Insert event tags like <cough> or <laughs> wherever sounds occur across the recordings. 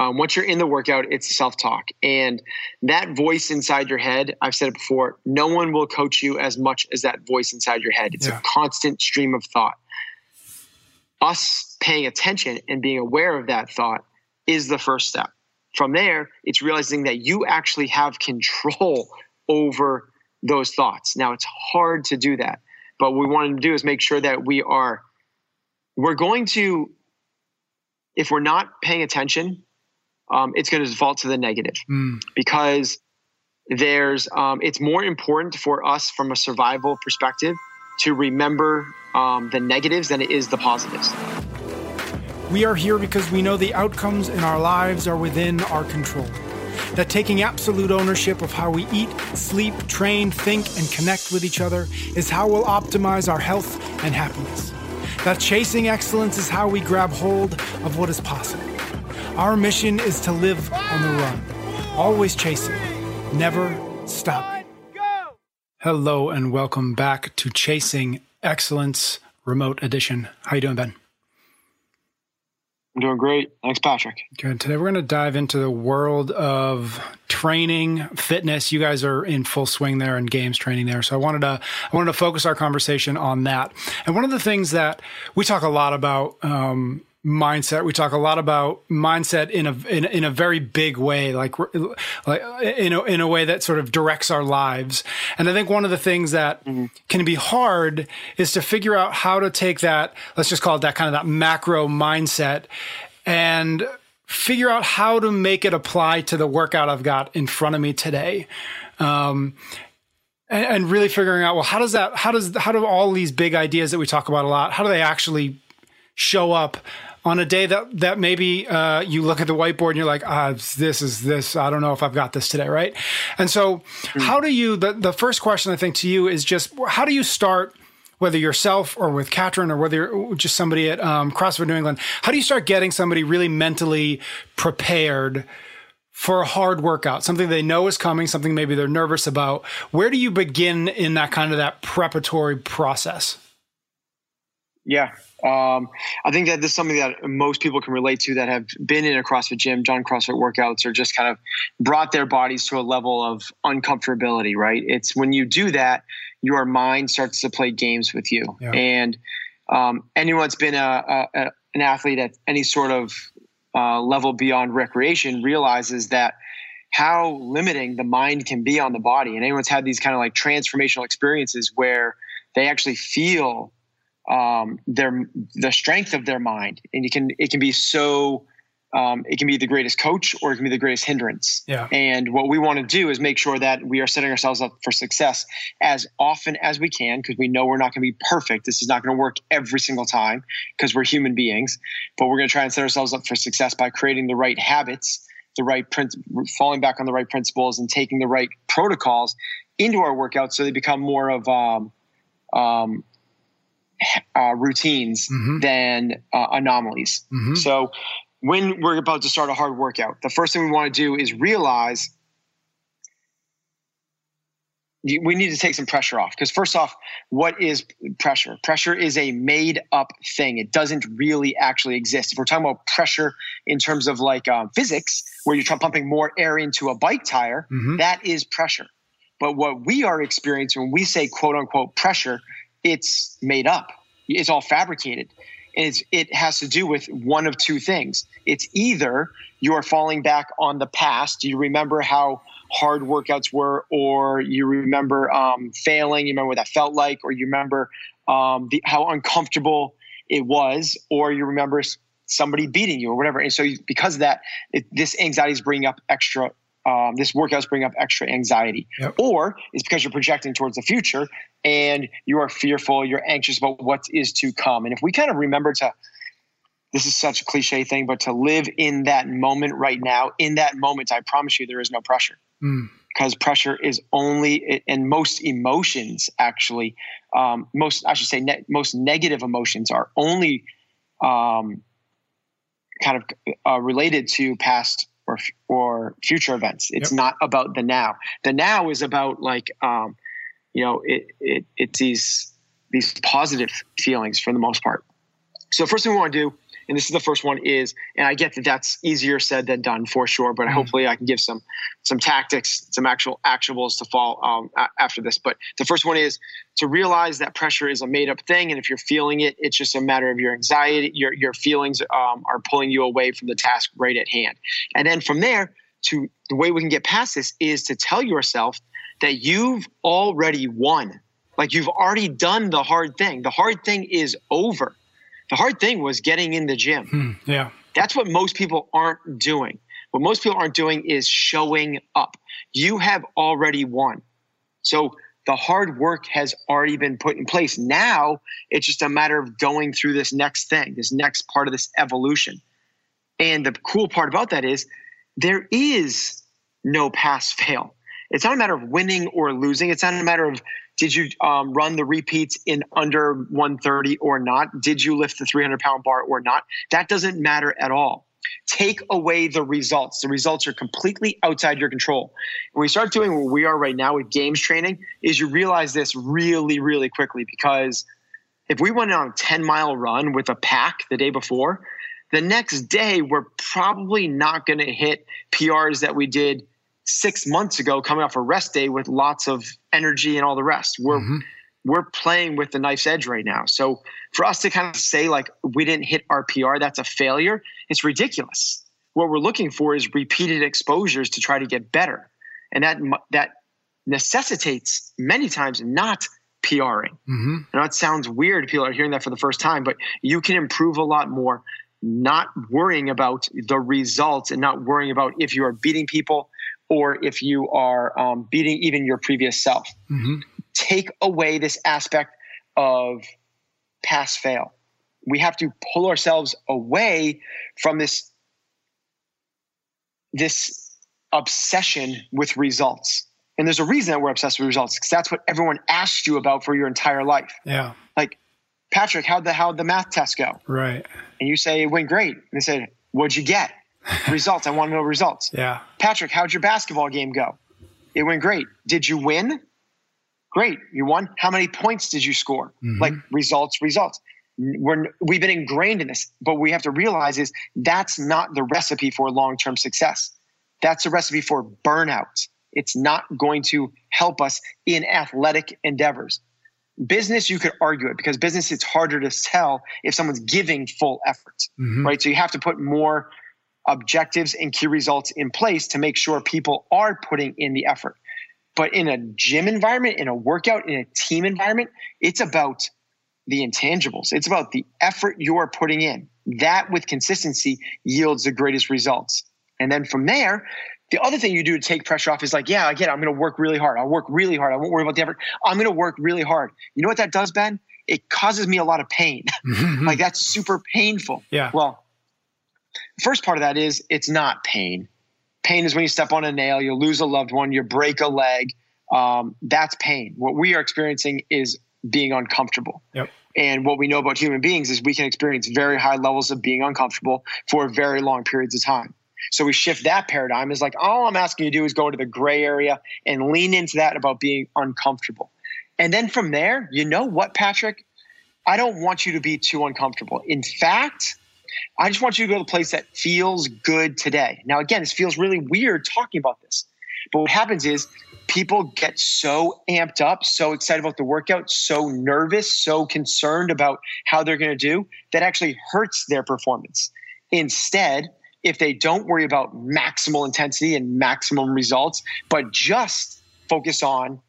Um, once you're in the workout, it's self talk. And that voice inside your head, I've said it before, no one will coach you as much as that voice inside your head. It's yeah. a constant stream of thought. Us paying attention and being aware of that thought is the first step. From there, it's realizing that you actually have control <laughs> over those thoughts. Now, it's hard to do that, but what we want to do is make sure that we are, we're going to, if we're not paying attention, um, it's going to default to the negative mm. because there's um, it's more important for us from a survival perspective to remember um, the negatives than it is the positives. We are here because we know the outcomes in our lives are within our control. That taking absolute ownership of how we eat, sleep, train, think, and connect with each other is how we'll optimize our health and happiness. That chasing excellence is how we grab hold of what is possible. Our mission is to live on the run, always chasing, never stopping. Hello and welcome back to Chasing Excellence Remote Edition. How you doing, Ben? I'm doing great. Thanks, Patrick. Good. Today we're going to dive into the world of training, fitness. You guys are in full swing there and games training there. So I wanted to I wanted to focus our conversation on that. And one of the things that we talk a lot about um, mindset. We talk a lot about mindset in a in, in a very big way, like like in a, in a way that sort of directs our lives. And I think one of the things that mm-hmm. can be hard is to figure out how to take that. Let's just call it that kind of that macro mindset and figure out how to make it apply to the workout I've got in front of me today. Um, and, and really figuring out well how does that how does how do all these big ideas that we talk about a lot how do they actually show up on a day that that maybe uh, you look at the whiteboard and you're like, ah, this is this. I don't know if I've got this today, right? And so, mm. how do you? The the first question I think to you is just how do you start? Whether yourself or with Katrin or whether you're just somebody at um, CrossFit New England, how do you start getting somebody really mentally prepared for a hard workout, something they know is coming, something maybe they're nervous about. Where do you begin in that kind of that preparatory process? Yeah, um, I think that this is something that most people can relate to that have been in a CrossFit gym, done CrossFit workouts, or just kind of brought their bodies to a level of uncomfortability, right? It's when you do that, your mind starts to play games with you. Yeah. And um, anyone that's been a, a, an athlete at any sort of uh, level beyond recreation realizes that how limiting the mind can be on the body. And anyone's had these kind of like transformational experiences where they actually feel um, their the strength of their mind, and it can it can be so um, it can be the greatest coach or it can be the greatest hindrance. Yeah. And what we want to do is make sure that we are setting ourselves up for success as often as we can because we know we're not going to be perfect. This is not going to work every single time because we're human beings, but we're going to try and set ourselves up for success by creating the right habits, the right print, falling back on the right principles, and taking the right protocols into our workouts so they become more of um, um, uh, routines mm-hmm. than uh, anomalies. Mm-hmm. So when we're about to start a hard workout, the first thing we want to do is realize we need to take some pressure off because first off what is pressure pressure is a made up thing it doesn't really actually exist if we're talking about pressure in terms of like uh, physics where you're pumping more air into a bike tire mm-hmm. that is pressure but what we are experiencing when we say quote unquote pressure it's made up. It's all fabricated. And it has to do with one of two things. It's either you're falling back on the past. You remember how hard workouts were, or you remember um, failing. You remember what that felt like, or you remember um, the, how uncomfortable it was, or you remember somebody beating you, or whatever. And so, because of that, it, this anxiety is bringing up extra um, this workout's bring up extra anxiety, yep. or it's because you're projecting towards the future and you are fearful, you're anxious about what is to come. And if we kind of remember to this is such a cliche thing, but to live in that moment right now, in that moment, I promise you there is no pressure. Mm. Because pressure is only, and most emotions actually, um, most, I should say, ne- most negative emotions are only um, kind of uh, related to past or, or future events. It's yep. not about the now. The now is about like, um, you know, it, it, it's these, these positive feelings for the most part. So first thing we want to do and this is the first one is and i get that that's easier said than done for sure but mm-hmm. hopefully i can give some some tactics some actual actionables to fall um, after this. But the first one is to realize that pressure is a made up thing and if you're feeling it it's just a matter of your anxiety your, your feelings um, are pulling you away from the task right at hand. And then from there to the way we can get past this is to tell yourself that you've already won. Like you've already done the hard thing. The hard thing is over the hard thing was getting in the gym. Hmm, yeah. That's what most people aren't doing. What most people aren't doing is showing up. You have already won. So the hard work has already been put in place. Now it's just a matter of going through this next thing, this next part of this evolution. And the cool part about that is there is no pass fail. It's not a matter of winning or losing. It's not a matter of did you um, run the repeats in under 130 or not? Did you lift the 300 pound bar or not? That doesn't matter at all. Take away the results. The results are completely outside your control. When we start doing what we are right now with games training, is you realize this really, really quickly because if we went on a 10 mile run with a pack the day before, the next day we're probably not going to hit PRs that we did six months ago coming off a rest day with lots of energy and all the rest. We're mm-hmm. we're playing with the knife's edge right now. So for us to kind of say like we didn't hit our PR, that's a failure. It's ridiculous. What we're looking for is repeated exposures to try to get better, and that that necessitates many times not PRing. Mm-hmm. I know it sounds weird. People are hearing that for the first time, but you can improve a lot more not worrying about the results and not worrying about if you are beating people or if you are um, beating even your previous self. Mm-hmm. Take away this aspect of pass fail. We have to pull ourselves away from this this obsession with results. And there's a reason that we're obsessed with results because that's what everyone asked you about for your entire life. Yeah. Like, Patrick, how'd the how'd the math test go? Right. And you say it went great. And they said, What'd you get? Results. I want to know results. Yeah. Patrick, how'd your basketball game go? It went great. Did you win? Great. You won. How many points did you score? Mm-hmm. Like results, results. We're, we've been ingrained in this, but we have to realize is that's not the recipe for long-term success. That's a recipe for burnout. It's not going to help us in athletic endeavors. Business, you could argue it because business, it's harder to tell if someone's giving full effort, mm-hmm. right? So you have to put more objectives and key results in place to make sure people are putting in the effort. But in a gym environment, in a workout, in a team environment, it's about the intangibles. It's about the effort you're putting in. That with consistency yields the greatest results. And then from there, the other thing you do to take pressure off is like, yeah, I get it. I'm going to work really hard. I'll work really hard. I won't worry about the effort. I'm going to work really hard. You know what that does, Ben? It causes me a lot of pain. <laughs> Mm-hmm. like that's super painful. Yeah. Well, first part of that is it's not pain. Pain is when you step on a nail, you lose a loved one, you break a leg. Um, that's pain. What we are experiencing is being uncomfortable. Yep. And what we know about human beings is we can experience very high levels of being uncomfortable for very long periods of time. So we shift that paradigm is like all I'm asking you to do is go into the gray area and lean into that about being uncomfortable. And then from there, you know what, Patrick? I don't want you to be too uncomfortable. In fact, I just want you to go to a place that feels good today. Now, again, this feels really weird talking about this, but what happens is people get so amped up, so excited about the workout, so nervous, so concerned about how they're going to do that actually hurts their performance. Instead, if they don't worry about maximal intensity and maximum results, but just focus on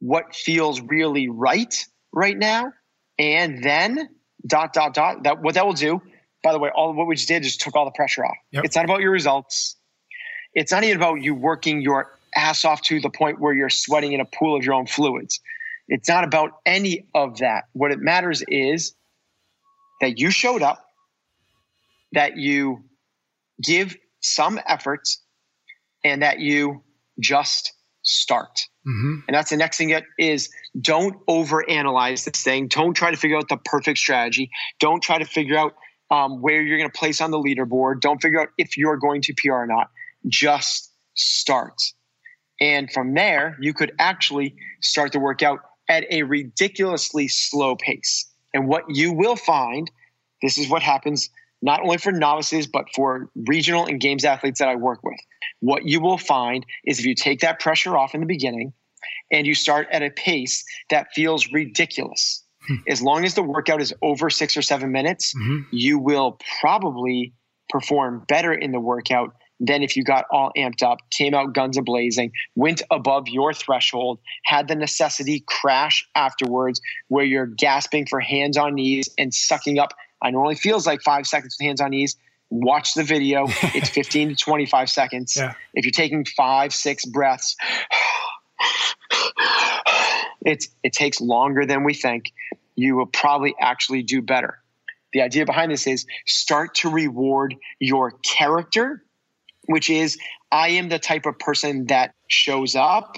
what feels really right right now, and then dot dot dot that what that will do by the way, all what we just did just took all the pressure off. Yep. It's not about your results. It's not even about you working your ass off to the point where you're sweating in a pool of your own fluids. It's not about any of that. What it matters is that you showed up, that you give some efforts and that you just start. Mm-hmm. And that's the next thing that is don't overanalyze this thing. Don't try to figure out the perfect strategy. Don't try to figure out um, where you're going to place on the leaderboard. Don't figure out if you're going to PR or not. Just start. And from there, you could actually start the workout at a ridiculously slow pace. And what you will find, this is what happens not only for novices, but for regional and games athletes that I work with. What you will find is if you take that pressure off in the beginning and you start at a pace that feels ridiculous. As long as the workout is over six or seven minutes, mm-hmm. you will probably perform better in the workout than if you got all amped up, came out guns a blazing, went above your threshold, had the necessity crash afterwards where you're gasping for hands on knees and sucking up I know it only feels like five seconds with hands on knees. Watch the video. <laughs> It's 15 to 25 seconds. Yeah. If you're taking five, six breaths, <sighs> it's it takes longer than we think. You will probably actually do better. The idea behind this is start to reward your character, which is I am the type of person that shows up.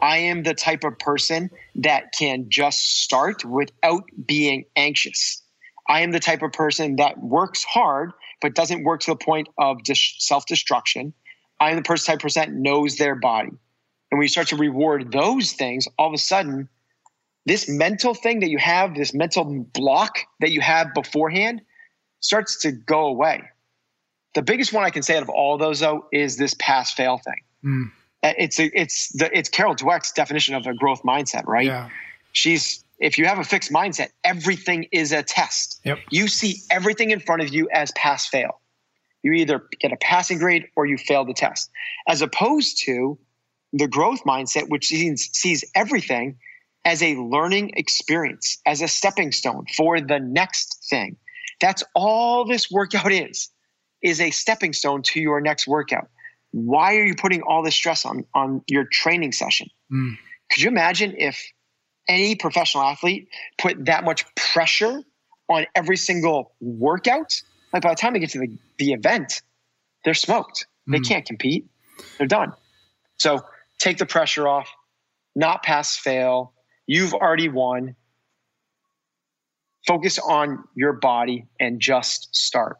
I am the type of person that can just start without being anxious. I am the type of person that works hard, but doesn't work to the point of self destruction. I am the person, type that knows their body. And when you start to reward those things, all of a sudden, this mental thing that you have, this mental block that you have beforehand, starts to go away. The biggest one I can say out of all those, though, is this pass fail thing. Mm. It's a, it's the it's Carol Dweck's definition of a growth mindset, right? Yeah. She's if you have a fixed mindset, everything is a test. Yep. You see everything in front of you as pass fail. You either get a passing grade or you fail the test, as opposed to the growth mindset, which sees, sees everything as a learning experience, as a stepping stone for the next thing. That's all this workout <laughs> is, is a stepping stone to your next workout. Why are you putting all this stress on, on your training session? Mm. Could you imagine if any professional athlete put that much pressure on every single workout, like by the time they get to the, the event, they're smoked. They mm. can't compete. They're done. So take the pressure off, not pass fail. You've already won. Focus on your body and just start.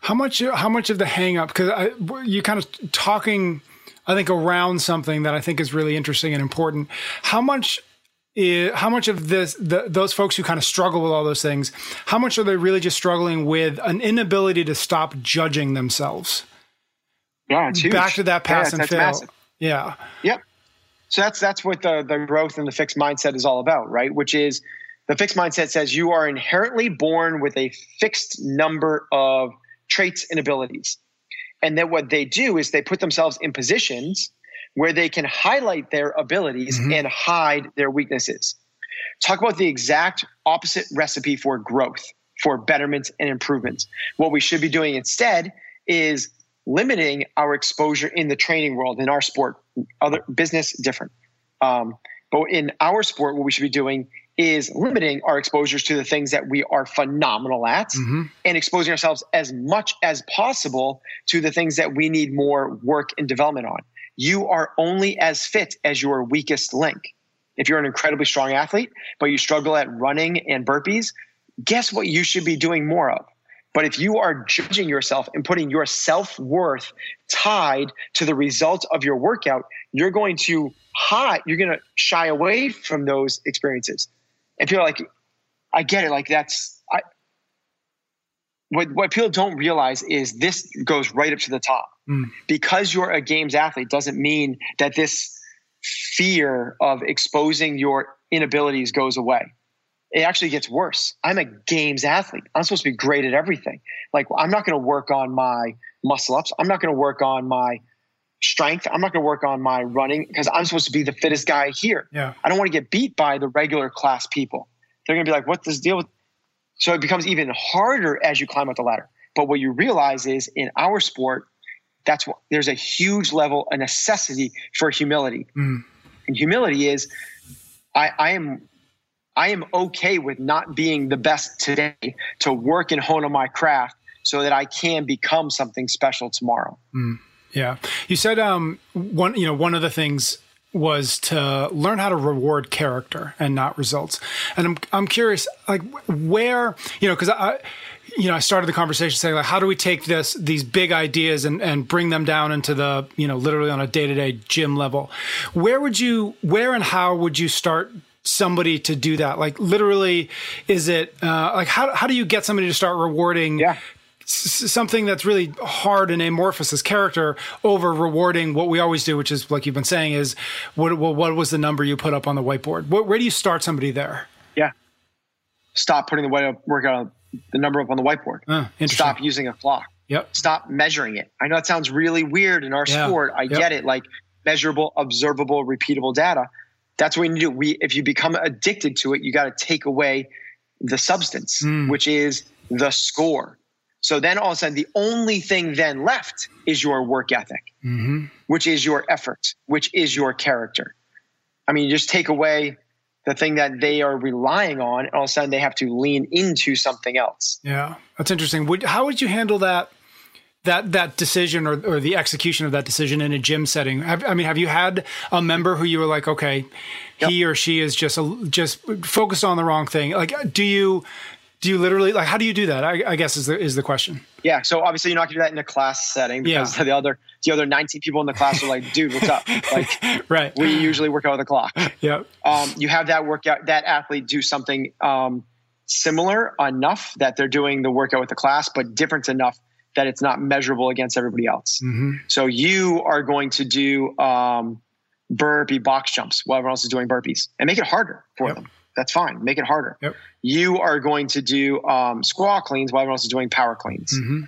How much? How much of the hang up? Because you kind of talking, I think, around something that I think is really interesting and important. How much is, how much of this the, those folks who kind of struggle with all those things how much are they really just struggling with an inability to stop judging themselves yeah back to that pass yeah, and fail massive. yeah yep so that's that's what the the growth and the fixed mindset is all about right which is the fixed mindset says you are inherently born with a fixed number of traits and abilities and then what they do is they put themselves in positions where they can highlight their abilities mm-hmm. and hide their weaknesses. Talk about the exact opposite recipe for growth, for betterment and improvements. What we should be doing instead is limiting our exposure in the training world, in our sport, other business different. Um, but in our sport, what we should be doing is limiting our exposures to the things that we are phenomenal at mm-hmm. and exposing ourselves as much as possible to the things that we need more work and development on you are only as fit as your weakest link. If you're an incredibly strong athlete, but you struggle at running and burpees, guess what you should be doing more of? But if you are judging yourself and putting your self worth tied to the result of your workout, you're going to hide, you're going to shy away from those experiences. And people are like, I get it. Like that's, I, what, what people don't realize is this goes right up to the top. Mm. Because you're a games athlete doesn't mean that this fear of exposing your inabilities goes away. It actually gets worse. I'm a games athlete. I'm supposed to be great at everything. Like I'm not going to work on my muscle ups. I'm not going to work on my strength. I'm not going to work on my running because I'm supposed to be the fittest guy here. Yeah. I don't want to get beat by the regular class people. They're going to be like, "What's this deal with?" So it becomes even harder as you climb up the ladder. But what you realize is in our sport, that's what there's a huge level, a necessity for humility. Mm. And humility is I, I am I am okay with not being the best today to work and hone on my craft so that I can become something special tomorrow. Mm, yeah. You said um, one, you know, one of the things was to learn how to reward character and not results. And I'm I'm curious, like where you know, because I. You know, I started the conversation saying, like, how do we take this, these big ideas and, and bring them down into the, you know, literally on a day to day gym level? Where would you, where and how would you start somebody to do that? Like, literally, is it uh, like how how do you get somebody to start rewarding yeah something that's really hard and amorphous as character over rewarding what we always do, which is like you've been saying is what what was the number you put up on the whiteboard? Where, where do you start somebody there? Yeah, stop putting the workout the number up on the whiteboard. Uh, stop using a clock. Yep. Stop measuring it. I know it sounds really weird in our yeah. sport. I yep. get it. Like measurable, observable, repeatable data. That's what we need to do. We, if you become addicted to it, you got to take away the substance, mm. which is the score. So then all of a sudden, the only thing then left is your work ethic, mm-hmm. which is your effort, which is your character. I mean, you just take away the thing that they are relying on, and all of a sudden they have to lean into something else. Yeah, that's interesting. Would, how would you handle that? That that decision or, or the execution of that decision in a gym setting. Have, I mean, have you had a member who you were like, okay, yep. he or she is just a, just focused on the wrong thing? Like, do you do you literally like how do you do that I, I, guess is the is the question yeah so obviously you're not gonna do that in a class setting because yeah. the other the other 19 people in the class are like dude what's up <laughs> like right we usually work out with the clock yeah um, you have that workout that athlete do something um, similar enough that they're doing the workout with the class but different enough that it's not measurable against everybody else mm-hmm. so you are going to do um, burpee box jumps while everyone else is doing burpees and make it harder for yep. them that's fine. Make it harder. Yep. You are going to do um, squat cleans while everyone else is doing power cleans. Mm-hmm.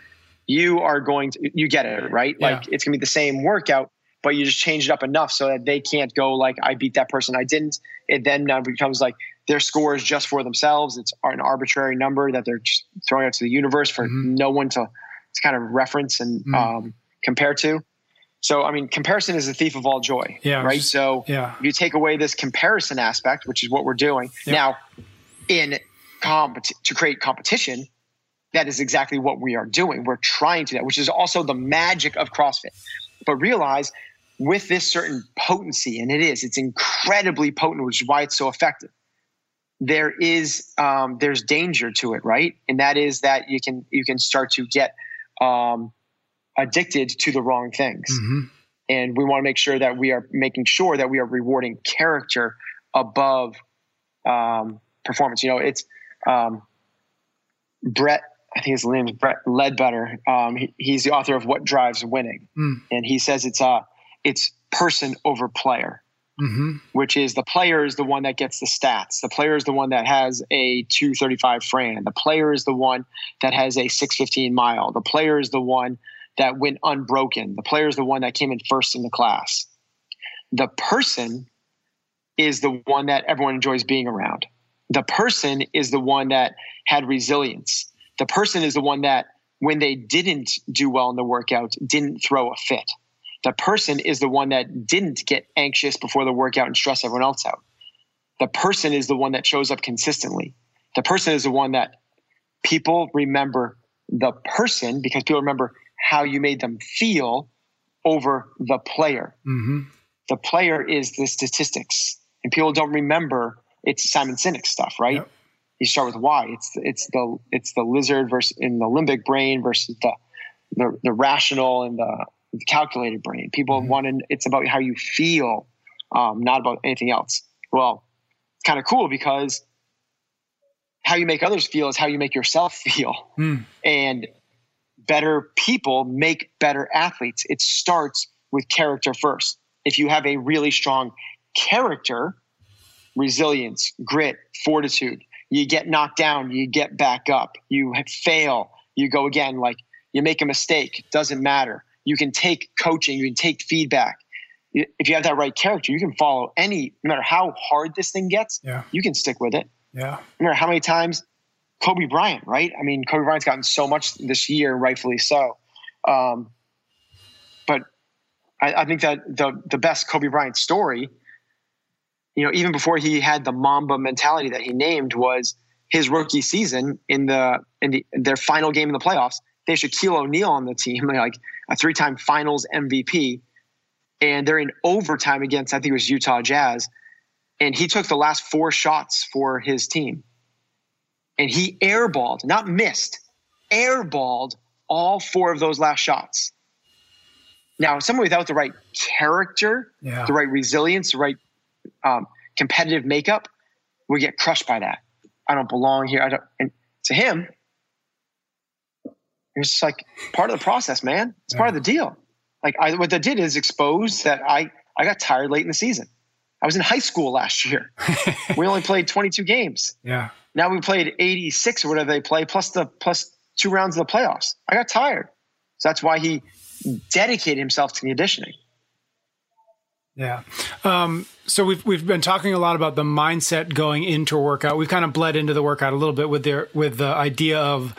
You are going to, you get it, right? Yeah. Like it's going to be the same workout, but you just change it up enough so that they can't go like, I beat that person, I didn't. It then now becomes like their score is just for themselves. It's an arbitrary number that they're throwing out to the universe for mm-hmm. no one to, to kind of reference and mm-hmm. um, compare to. So, I mean, comparison is the thief of all joy. Yeah. Right. So, yeah. you take away this comparison aspect, which is what we're doing now in comp to create competition. That is exactly what we are doing. We're trying to do that, which is also the magic of CrossFit. But realize with this certain potency, and it is, it's incredibly potent, which is why it's so effective. There is, um, there's danger to it, right? And that is that you can you can start to get um, addicted to the wrong things. Mm-hmm. And we want to make sure that we are making sure that we are rewarding character above um, performance. You know, it's um, Brett, I think his name is Brett Ledbetter. Um, he, he's the author of What Drives Winning. Mm. And he says it's, uh, it's person over player. Mm-hmm. Which is the player is the one that gets the stats. The player is the one that has a 235 Fran. The player is the one that has a 615 mile. The player is the one that went unbroken. The player is the one that came in first in the class. The person is the one that everyone enjoys being around. The person is the one that had resilience. The person is the one that, when they didn't do well in the workout, didn't throw a fit. The person is the one that didn't get anxious before the workout and stress everyone else out. The person is the one that shows up consistently. The person is the one that people remember the person because people remember how you made them feel over the player. Mm-hmm. The player is the statistics, and people don't remember. It's Simon Sinek stuff, right? Yep. You start with why. It's it's the it's the lizard versus in the limbic brain versus the the, the rational and the, the calculated brain. People mm-hmm. want to. It's about how you feel, um, not about anything else. Well, it's kind of cool because how you make others feel is how you make yourself <laughs> feel. Mm. And better people make better athletes. It starts with character first. If you have a really strong character, resilience, grit, fortitude, you get knocked down, you get back up, you fail, you go again. Like you make a mistake, doesn't matter. You can take coaching, you can take feedback. If you have that right character, you can follow any, no matter how hard this thing gets, yeah. you can stick with it. Yeah. No matter how many times Kobe Bryant, right? I mean, Kobe Bryant's gotten so much this year, rightfully so. Um, but I, I, think that the the best Kobe Bryant story, you know, even before he had the Mamba mentality that he named, was his rookie season in the in the, their final game in the playoffs. they have Shaquille O'Neal on the team, <laughs> like a three-time Finals MVP, and they're in overtime against I think it was Utah Jazz, and he took the last four shots for his team, and he airballed, not missed, airballed all four of those last shots. Now, someone without the right character, yeah. the right resilience, the right um, competitive makeup, would get crushed by that. I don't belong here. I don't. And to him, it's just like part of the process, man. It's yeah. part of the deal. Like I, what that did is expose that I I got tired late in the season. I was in high school last year. <laughs> we only played 22 games. Yeah. Now we played 86 or whatever they play, plus the plus two rounds of the playoffs. I got tired. So that's why he dedicated himself to the conditioning. Yeah. Um, so we've we've been talking a lot about the mindset going into a workout. We've kind of bled into the workout a little bit with their with the idea of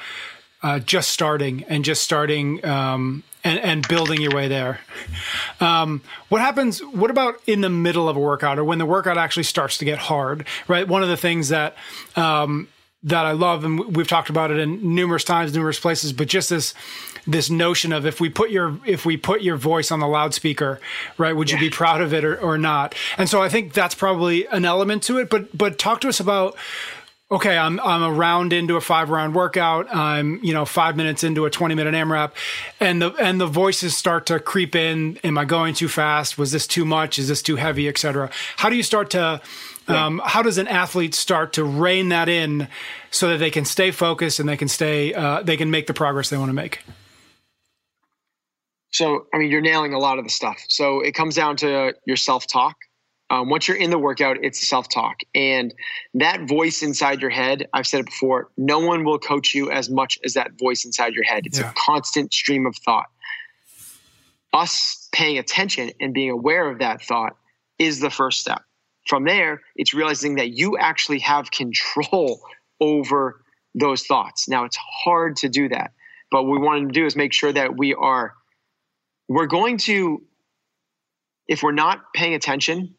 uh, just starting and just starting um, and, and building your way there. Um, what happens? What about in the middle of a workout or when the workout actually starts to get hard? Right. One of the things that um, that I love, and we've talked about it in numerous times, numerous places, but just this this notion of if we put your if we put your voice on the loudspeaker, right? Would you be proud of it or, or not? And so I think that's probably an element to it. But but talk to us about okay, I'm I'm a round into a five round workout. I'm you know five minutes into a twenty minute AMRAP, and the and the voices start to creep in. Am I going too fast? Was this too much? Is this too heavy? Etc. How do you start to um, how does an athlete start to rein that in so that they can stay focused and they can stay uh, they can make the progress they want to make? So, I mean, you're nailing a lot of the stuff. So it comes down to your self talk. Um, once you're in the workout, it's self talk. And that voice inside your head, I've said it before, no one will coach you as much as that voice inside your head. It's yeah. a constant stream of thought. Us paying attention and being aware of that thought is the first step. From there, it's realizing that you actually have control over those thoughts. Now, it's hard to do that, but what we want to do is make sure that we are, we're going to, if we're not paying attention,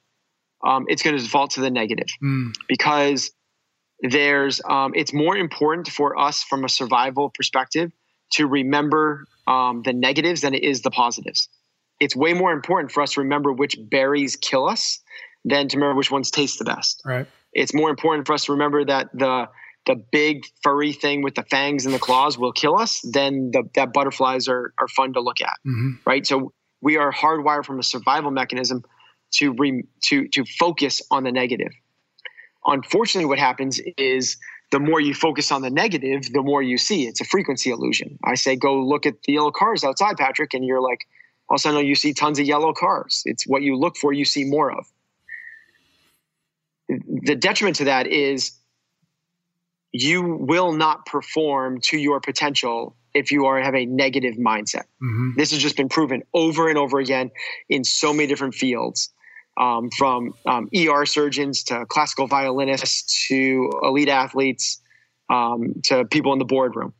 um, it's going to default to the negative mm. because there's, um, it's more important for us from a survival perspective to remember um, the negatives than it is the positives. It's way more important for us to remember which berries kill us than to remember which ones taste the best. Right. It's more important for us to remember that the the big furry thing with the fangs and the claws will kill us than the, that butterflies are are fun to look at. Mm-hmm. Right. So we are hardwired from a survival mechanism to re, to to focus on the negative. Unfortunately, what happens is the more you focus on the negative, the more you see. It's a frequency illusion. I say, go look at the yellow cars outside, Patrick, and you're like, all of a sudden you see tons of yellow cars. It's what you look for, you see more of the detriment to that is you will not perform to your potential if you are have a negative mindset. Mm-hmm. This has just been proven over and over again in so many different fields, um, from um, ER surgeons to classical violinists to elite athletes um, to people in the boardroom.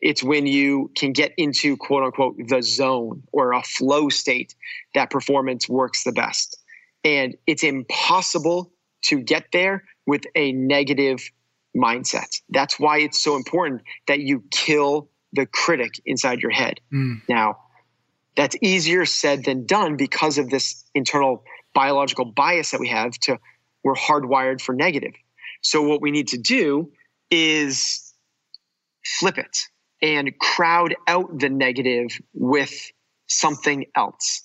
It's when you can get into quote unquote the zone or a flow state that performance works the best. And it's impossible to get there with a negative mindset. That's why it's so important that you kill the critic inside your head. Mm. Now, that's easier said than done because of this internal biological bias that we have to we're hardwired for negative. So what we need to do is flip it and crowd out the negative with something else.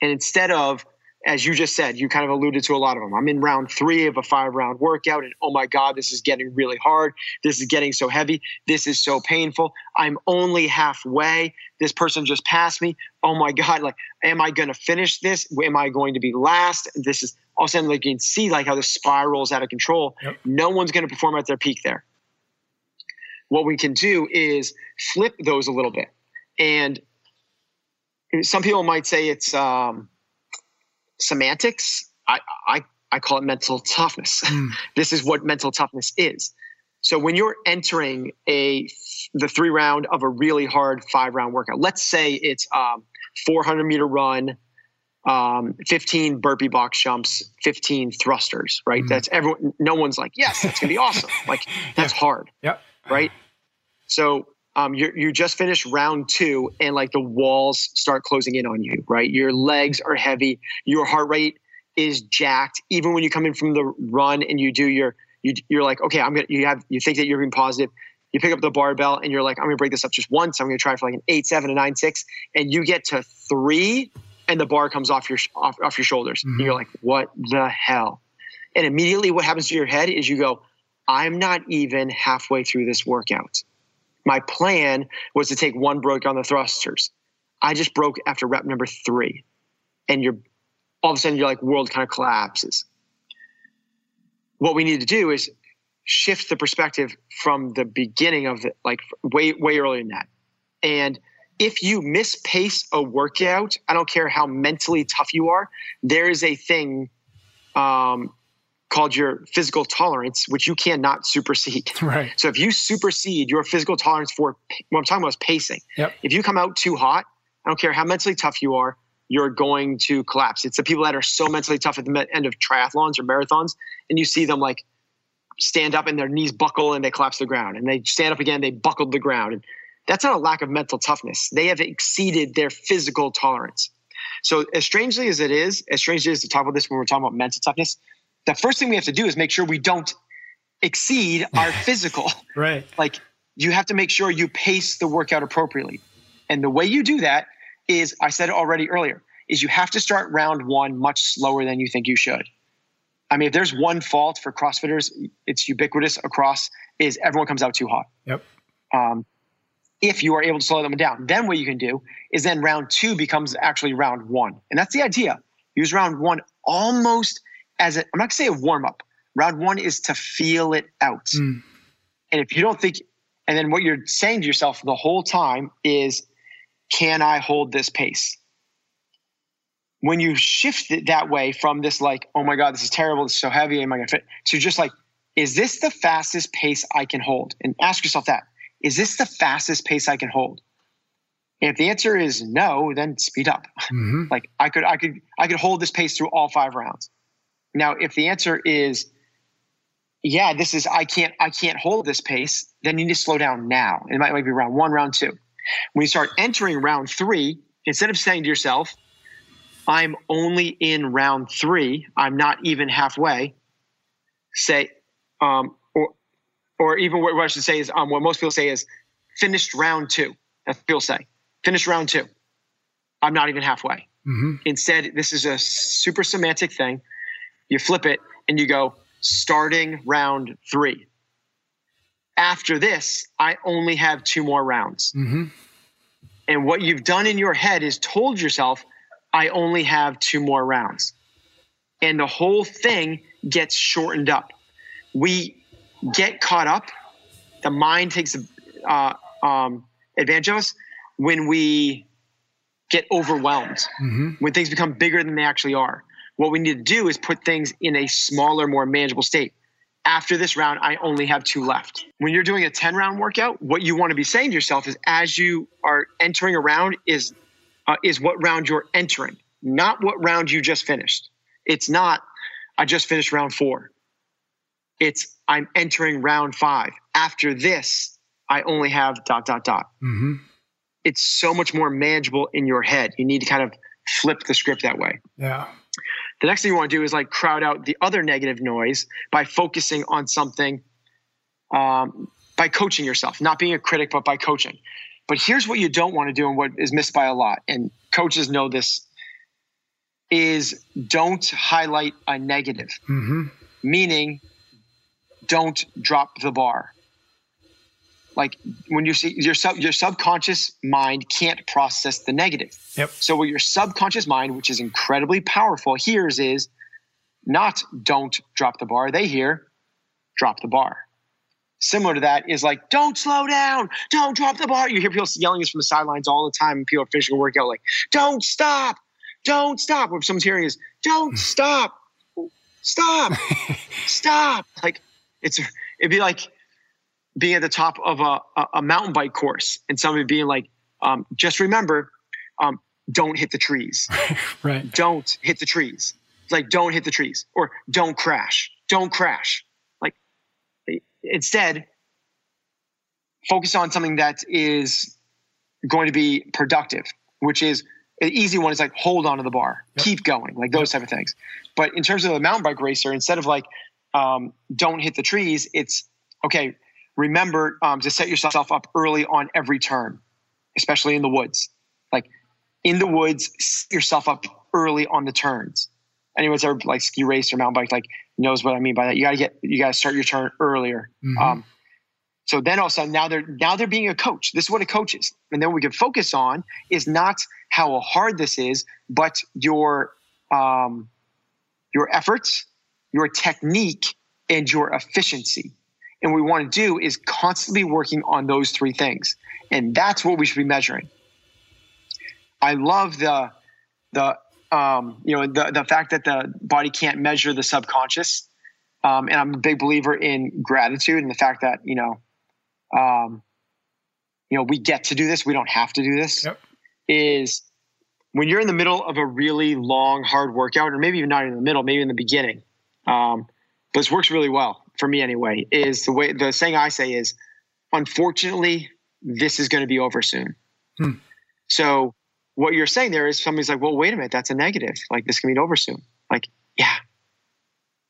And instead of as you just said, you kind of alluded to a lot of them. I'm in round three of a five round workout, and oh my God, this is getting really hard. This is getting so heavy. This is so painful. I'm only halfway. This person just passed me. Oh my God, like, am I going to finish this? Am I going to be last? This is all of a sudden, like, you can see like how the spirals out of control. Yep. No one's going to perform at their peak there. What we can do is flip those a little bit. And some people might say it's, um, semantics. I, I, I call it mental toughness. <laughs> Mm. this is what mental toughness is. So when you're entering a the three round of a really hard five round workout, let's say it's um, 400 meter run, um, 15 burpee box jumps, 15 thrusters, right? Mm. That's everyone. No one's like, yes, that's gonna be awesome. Like <laughs> that's yeah. hard, yep. right? So um, you you just finished round two and like the walls start closing in on you, right? Your legs are heavy, your heart rate is jacked. Even when you come in from the run and you do your, you, you're like, okay, I'm gonna, you have, you think that you're being positive. You pick up the barbell and you're like, I'm gonna break this up just once. I'm gonna try for like an eight, seven, a nine, six, and you get to three, and the bar comes off your off, off your shoulders. Mm-hmm. And you're like, what the hell? And immediately, what happens to your head is you go, I'm not even halfway through this workout my plan was to take one broke on the thrusters. I just broke after rep number three. And you're all of a sudden, you're like, world kind of collapses. What we need to do is shift the perspective from the beginning of it, like way, way earlier than that. And if you mispace a workout, I don't care how mentally tough you are, there is a thing um, called your physical tolerance, which you cannot supersede. <laughs> Right. So if you supersede your physical tolerance for what I'm talking about is pacing. Yep. If you come out too hot, I don't care how mentally tough you are, you're going to collapse. It's the people that are so mentally tough at the end of triathlons or marathons, and you see them like stand up and their knees buckle and they collapse the ground, and they stand up again, they buckled the ground. And that's not a lack of mental toughness. They have exceeded their physical tolerance. So as strangely as it is, as strange as it is to talk about this when we're talking about mental toughness, the first thing we have to do is make sure we don't exceed our <laughs> physical. Right. Like you have to make sure you pace the workout appropriately. And the way you do that is, I said it already earlier, is you have to start round one much slower than you think you should. I mean, if there's one fault for CrossFitters, it's ubiquitous across, is everyone comes out too hot. Yep. Um, if you are able to slow them down, then what you can do is then round two becomes actually round one. And that's the idea. Use round one almost – as a, I'm not gonna say a warm up. Round one is to feel it out. Mm. And if you don't think, and then what you're saying to yourself the whole time is, can I hold this pace? When you shift it that way from this, like, oh my God, this is terrible, this is so heavy, am I gonna fit? To just like, is this the fastest pace I can hold? And ask yourself that. Is this the fastest pace I can hold? And if the answer is no, then speed up. Mm-hmm. <laughs> like I could, I could, I could hold this pace through all five rounds. Now, if the answer is, yeah, this is I can't I can't hold this pace, then you need to slow down now. It might, might be round one, round two. When you start entering round three, instead of saying to yourself, I'm only in round three, I'm not even halfway, say, um, or or even what, what I should say is um, what most people say is finished round two. That's what people say. Finished round two. I'm not even halfway. Mm-hmm. Instead, this is a super semantic thing you flip it and you go starting round three. After this, I only have two more rounds. Mm-hmm. And what you've done in your head is told yourself, I only have two more rounds. And the whole thing gets shortened up. We get caught up. The mind takes uh, um, advantage of us when we get overwhelmed, mm-hmm. when things become bigger than they actually are. What we need to do is put things in a smaller, more manageable state. After this round, I only have two left. When you're doing a 10 round workout, what you want to be saying to yourself is as you are entering a round is uh, is what round you're entering, not what round you just finished. It's not I just finished round 4. It's I'm entering round 5. After this, I only have dot dot dot. Mm-hmm. It's so much more manageable in your head. You need to kind of flip the script that way. Yeah. The next thing you want to do is like crowd out the other negative noise by focusing on something, um, by coaching yourself, not being a critic, but by coaching. But here's what you don't want to do and what is missed by a lot, and coaches know this is don't highlight a negative, mm-hmm. meaning don't drop the bar like when you see your sub your subconscious mind can't process the negative. Yep. So what your subconscious mind, which is incredibly powerful, hears is not don't drop the bar. They hear drop the bar. Similar to that is like don't slow down, don't drop the bar. You hear people yelling this from the sidelines all the time, and people are finishing a workout like don't stop, don't stop. What someone's hearing is don't stop, stop, <laughs> stop. Like it's it'd be like being at the top of a, a mountain bike course and somebody being like, um, just remember, um, don't hit the trees. <laughs> right. Don't hit the trees. Like, don't hit the trees or don't crash. Don't crash. Like, instead, focus on something that is going to be productive, which is an easy one is like hold on to the bar, yep. keep going, like those type of things. But in terms of a mountain bike racer, instead of like um, don't hit the trees, it's okay. Remember um, to set yourself up early on every turn, especially in the woods. Like in the woods, set yourself up early on the turns. Anyone's ever like ski race or mountain bike like knows what I mean by that. You gotta get you gotta start your turn earlier. Mm-hmm. Um, so then all of a sudden now they're now they're being a coach. This is what a coach is. And then what we can focus on is not how hard this is, but your um, your efforts, your technique, and your efficiency. And what we want to do is constantly working on those three things. And that's what we should be measuring. I love the the um, you know the the fact that the body can't measure the subconscious. Um, and I'm a big believer in gratitude and the fact that you know um, you know, we get to do this. We don't have to do this. Yep. Is when you're in the middle of a really long, hard workout, or maybe even not in the middle, maybe in the beginning. Um, but this works really well for me anyway. Is the way the saying I say is, unfortunately, this is going to be over soon. Hmm. So what you're saying there is somebody's like, well, wait a minute, that's a negative. Like this can be over soon. Like, yeah.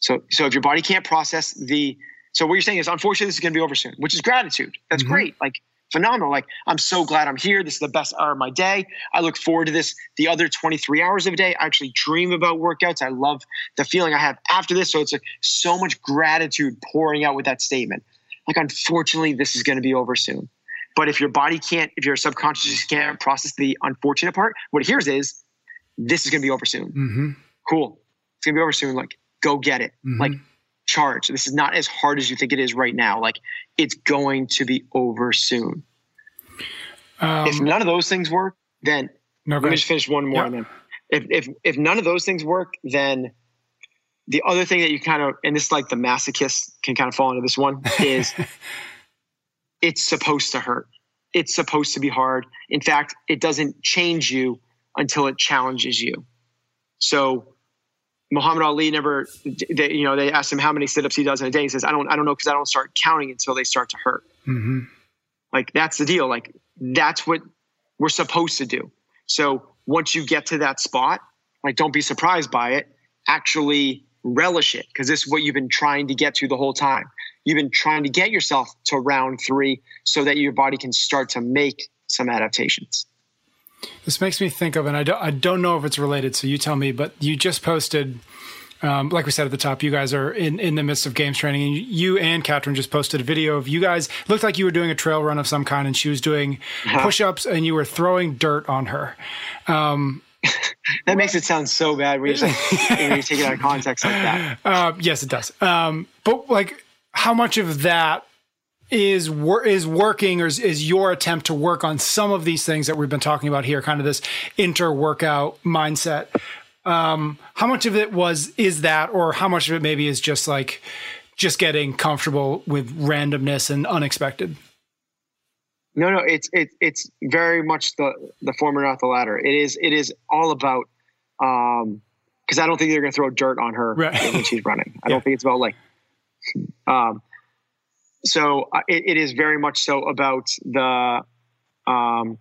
So so if your body can't process the so what you're saying is, unfortunately, this is going to be over soon, which is gratitude. That's mm-hmm. great. Like phenomenal. Like I'm so glad I'm here. This is the best hour of my day. I look forward to this. The other 23 hours of a day, I actually dream about workouts. I love the feeling I have after this. So it's like so much gratitude pouring out with that statement. Like unfortunately, this is going to be over soon. But if your body can't, if your subconscious can't process the unfortunate part, what it hears is, this is going to be over soon. Mm-hmm. Cool. It's going to be over soon. Like go get it. Mm-hmm. Like charge. This is not as hard as you think it is right now. Like it's going to be over soon. Um, if none of those things work, then no, let me just finish one more. And then if, if, if none of those things work, then the other thing that you kind of, and this is like the masochist can kind of fall into this one is <laughs> it's supposed to hurt. It's supposed to be hard. In fact, it doesn't change you until it challenges you. So Muhammad Ali never, they, you know, they asked him how many sit-ups he does in a day. He says, I don't, I don't know. Cause I don't start counting until they start to hurt. Mm-hmm. Like that's the deal. Like that's what we're supposed to do. So once you get to that spot, like don't be surprised by it. Actually relish it because this is what you've been trying to get to the whole time. You've been trying to get yourself to round three so that your body can start to make some adaptations. This makes me think of, and I don't, I don't know if it's related, so you tell me, but you just posted, um, like we said at the top, you guys are in, in the midst of games training, and you and Katrin just posted a video of you guys, looked like you were doing a trail run of some kind, and she was doing uh-huh. push ups, and you were throwing dirt on her. Um, <laughs> that makes it sound so bad when you, like, <laughs> when you take it out of context like that. Uh, yes, it does. Um, but like, how much of that is wor- is working or is, is your attempt to work on some of these things that we've been talking about here, kind of this inter workout mindset. Um, how much of it was is that, or how much of it maybe is just like just getting comfortable with randomness and unexpected? No, no, it's it, it's very much the the former, not the latter. It is it is all about um because I don't think they're going to throw dirt on her right. when she's running. I <laughs> yeah. don't think it's about like um so uh, it, it is very much so about the um,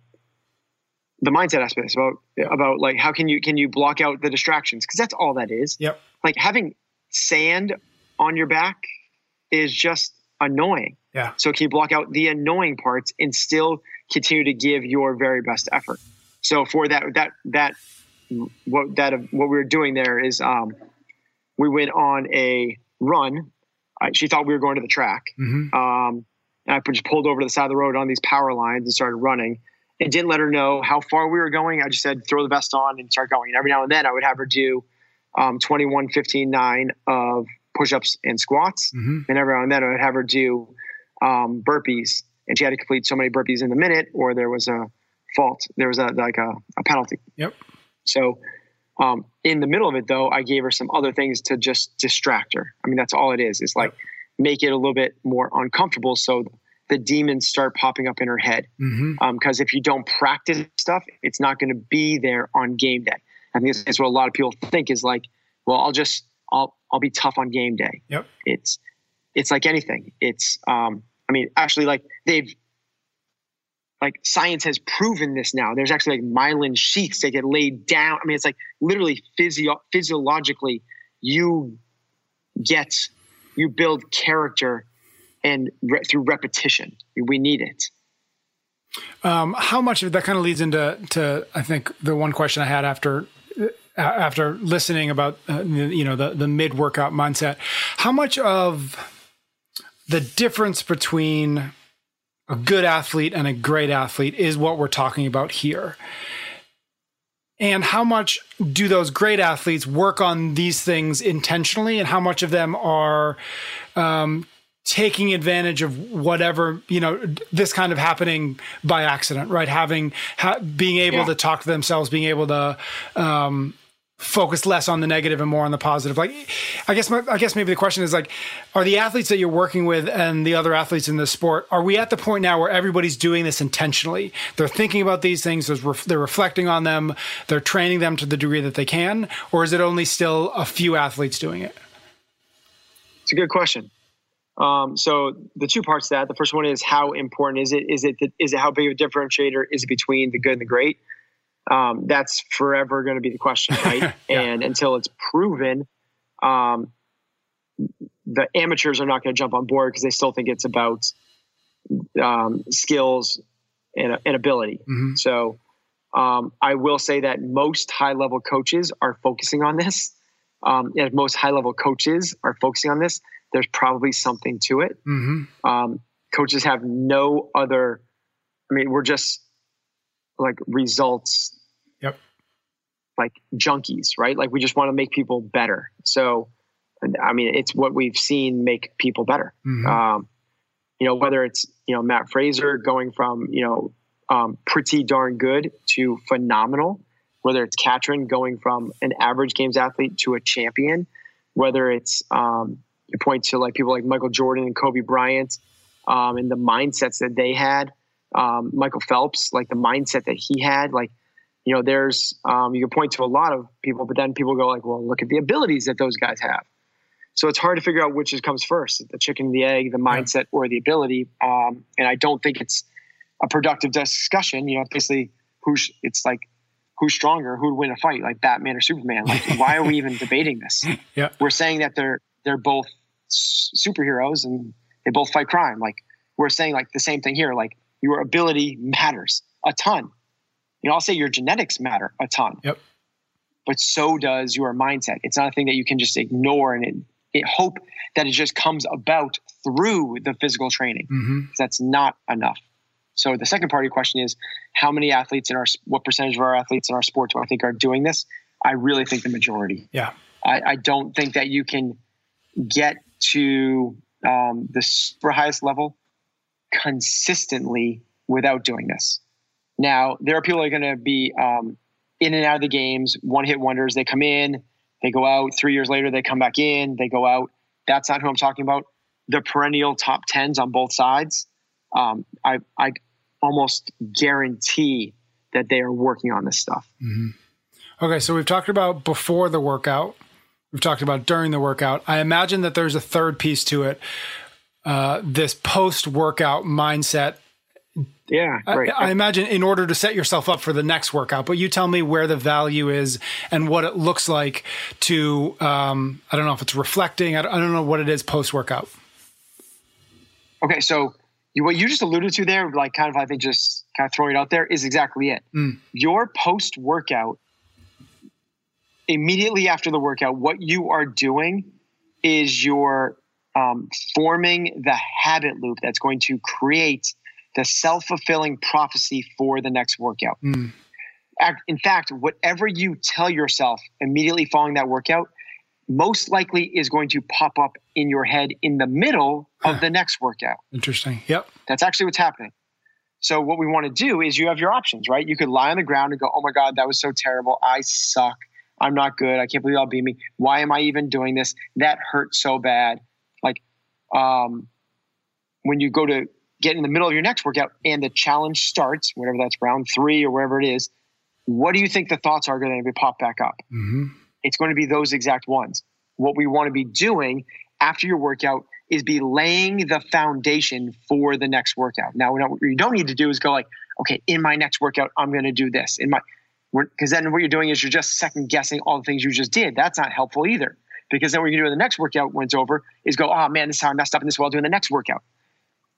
the mindset aspect. It's about about like how can you can you block out the distractions because that's all that is. Yep. Like having sand on your back is just annoying. Yeah. So can you block out the annoying parts and still continue to give your very best effort? So for that that that what that what we were doing there is um, we went on a run I, she thought we were going to the track. Mm-hmm. Um, and I just pulled over to the side of the road on these power lines and started running. And didn't let her know how far we were going. I just said, throw the vest on and start going. And every now and then I would have her do um, 21, 15, 9 of push ups and squats. Mm-hmm. And every now and then I would have her do um, burpees. And she had to complete so many burpees in the minute, or there was a fault. There was a like a, a penalty. Yep. So um, in the middle of it, though, I gave her some other things to just distract her. I mean, that's all it is. It's like make it a little bit more uncomfortable so the demons start popping up in her head. Because mm-hmm. um, if you don't practice stuff, it's not going to be there on game day. I think that's what a lot of people think is like, well, I'll just I'll I'll be tough on game day. Yep. It's it's like anything. It's um, I mean, actually, like they've like science has proven this now. There's actually like myelin sheaths that get laid down. I mean, it's like literally physio- physiologically, you get, you build character and re- through repetition. We need it. Um, how much of that kind of leads into to I think the one question I had after uh, after listening about uh, you know the the mid workout mindset. How much of the difference between a good athlete and a great athlete is what we're talking about here. And how much do those great athletes work on these things intentionally, and how much of them are um, taking advantage of whatever you know this kind of happening by accident right having ha- being able yeah. to talk to themselves being able to um, focus less on the negative and more on the positive like i guess my, i guess maybe the question is like are the athletes that you're working with and the other athletes in the sport are we at the point now where everybody's doing this intentionally they're thinking about these things they're reflecting on them they're training them to the degree that they can or is it only still a few athletes doing it it's a good question um, so the two parts to that, the first one is how important is it? Is it is it how big of a differentiator is it between the good and the great? Um, that's forever going to be the question, <laughs> right? yeah. And until it's proven, um, the amateurs are not going to jump on board because they still think it's about um, skills and, and ability. Mm-hmm. So um, I will say that most high level coaches are focusing on this. Um, and most high level coaches are focusing on this there's probably something to it. Mm-hmm. Um, coaches have no other. I mean, we're just like results. Yep. Like junkies, right? Like we just want to make people better. So, I mean, it's what we've seen make people better. Mm-hmm. Um, you know, whether it's you know Matt Fraser going from you know um, pretty darn good to phenomenal, whether it's Katrin going from an average games athlete to a champion, whether it's um, you point to like people like Michael Jordan and Kobe Bryant um, and the mindsets that they had. Um, Michael Phelps, like the mindset that he had, like you know, there's um, you can point to a lot of people, but then people go like, well, look at the abilities that those guys have. So it's hard to figure out which comes first, the chicken the egg, the mindset or the ability. Um, and I don't think it's a productive discussion. You know, basically, who's it's like who's stronger, who'd win a fight, like Batman or Superman. Like, <laughs> why are we even debating this? Yeah, we're saying that they're they're both superheroes and they both fight crime. Like we're saying like the same thing here. Like your ability matters a ton. You know, I'll say your genetics matter a ton. Yep. But so does your mindset. It's not a thing that you can just ignore and it, it hope that it just comes about through the physical training. Mm-hmm. That's not enough. So the second part of your question is how many athletes in our what percentage of our athletes in our sport do I think are doing this? I really think the majority. Yeah. I, I don't think that you can get to um, the super highest level consistently without doing this. Now, there are people that are going to be um, in and out of the games, one hit wonders. They come in, they go out. Three years later, they come back in, they go out. That's not who I'm talking about. The perennial top tens on both sides. Um, I, I almost guarantee that they are working on this stuff. Mm-hmm. Okay, so we've talked about before the workout we've talked about during the workout. I imagine that there's a third piece to it. Uh, this post workout mindset. Yeah, I, I, imagine in order to set yourself up for the next workout, but you tell me where the value is and what it looks like to, um, I don't know if it's reflecting, I don't, I don't know what it is post workout. Okay, so you, what you just alluded to there, like kind of, I think just kind of throwing it out there is exactly it. Mm. Your post workout immediately after the workout, what you are doing is you're um, forming the habit loop that's going to create the self fulfilling prophecy for the next workout. Mm. In fact, whatever you tell yourself immediately following that workout, most likely is going to pop up in your head in the middle of the next workout. Interesting. Yep. That's actually what's happening. So, what we want to do is you have your options, right? You could lie on the ground and go, Oh my God, that was so terrible. I suck. I'm not good. I can't believe I'll beat me. Why am I even doing this? That hurt so bad. Um, when you go to get in the middle of your next workout and the challenge starts, whatever that's round three or wherever it is, what do you think the thoughts are going to be pop back up? Mm-hmm. It's going to be those exact ones. What we want to be doing after your workout is be laying the foundation for the next workout. Now, what you don't need to do is go like, okay, in my next workout, I'm going to do this. In my, because then what you're doing is you're just second guessing all the things you just did. That's not helpful either. Because then what you do in the next workout when it's over is go, oh man, this is how I messed up in this while doing the next workout.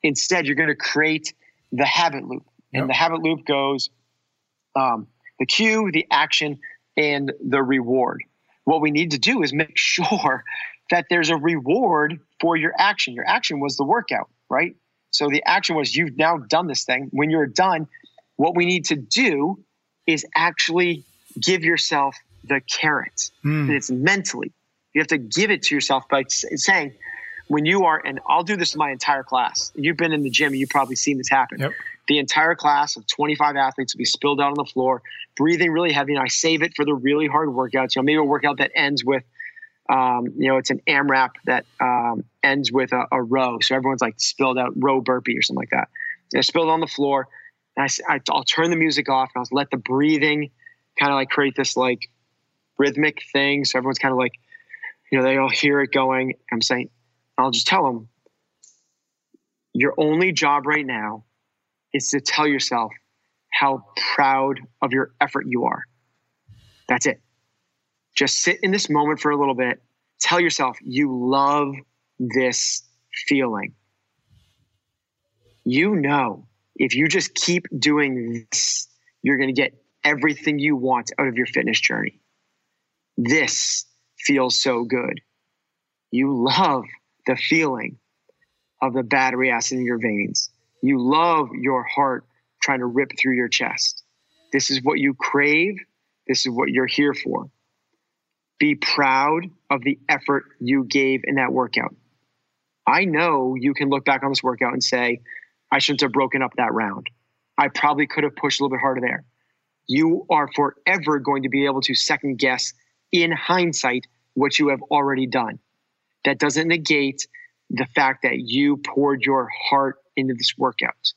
Instead, you're going to create the habit loop. And yep. the habit loop goes um, the cue, the action, and the reward. What we need to do is make <laughs> sure that there's a reward for your action. Your action was the workout, right? So the action was you've now done this thing. When you're done, what we need to do is actually give yourself the carrot. Mm. And it's mentally. You have to give it to yourself by saying, when you are, and I'll do this in my entire class. You've been in the gym, you've probably seen this happen. Yep. The entire class of 25 athletes will be spilled out on the floor, breathing really heavy. And I save it for the really hard workouts. You know, maybe a workout that ends with um, you know, it's an AMRAP that um, ends with a, a, row. So everyone's like spilled out row burpee or something like that. I spilled on the floor. And I, I, I'll turn the music off and I'll let the breathing kind of like create this like rhythmic thing. So everyone's kind of like, you know, they all hear it going. I'm saying, I'll just tell them, your only job right now is to tell yourself how proud of your effort you are. That's it. Just sit in this moment for a little bit. Tell yourself you love this feeling. You know, if you just keep doing this, you're going to get everything you want out of your fitness journey. This feels so good. You love the feeling of the battery acid in your veins. You love your heart trying to rip through your chest. This is what you crave. This is what you're here for. Be proud of the effort you gave in that workout. I know you can look back on this workout and say, I shouldn't have broken up that round. I probably could have pushed a little bit harder there. You are forever going to be able to second guess in hindsight what you have already done. That doesn't negate the fact that you poured your heart into this workout.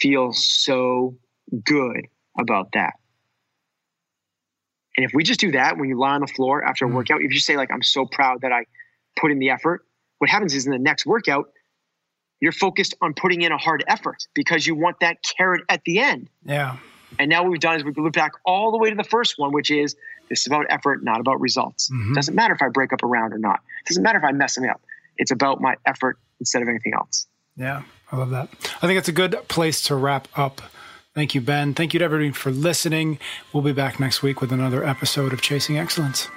Feel so good about that. And if we just do that when you lie on the floor after a mm. workout, if you say like, I'm so proud that I put in the effort, what happens is in the next workout, you're focused on putting in a hard effort because you want that carrot at the end. Yeah. And now what we've done is we've looked back all the way to the first one, which is this is about effort, not about results. Mm-hmm. Doesn't matter if I break up a round or not. Doesn't matter if I mess them up. It's about my effort instead of anything else. Yeah, I love that. I think it's a good place to wrap up Thank you, Ben. Thank you to everybody for listening. We'll be back next week with another episode of Chasing Excellence.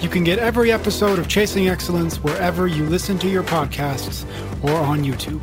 You can get every episode of Chasing Excellence wherever you listen to your podcasts or on YouTube.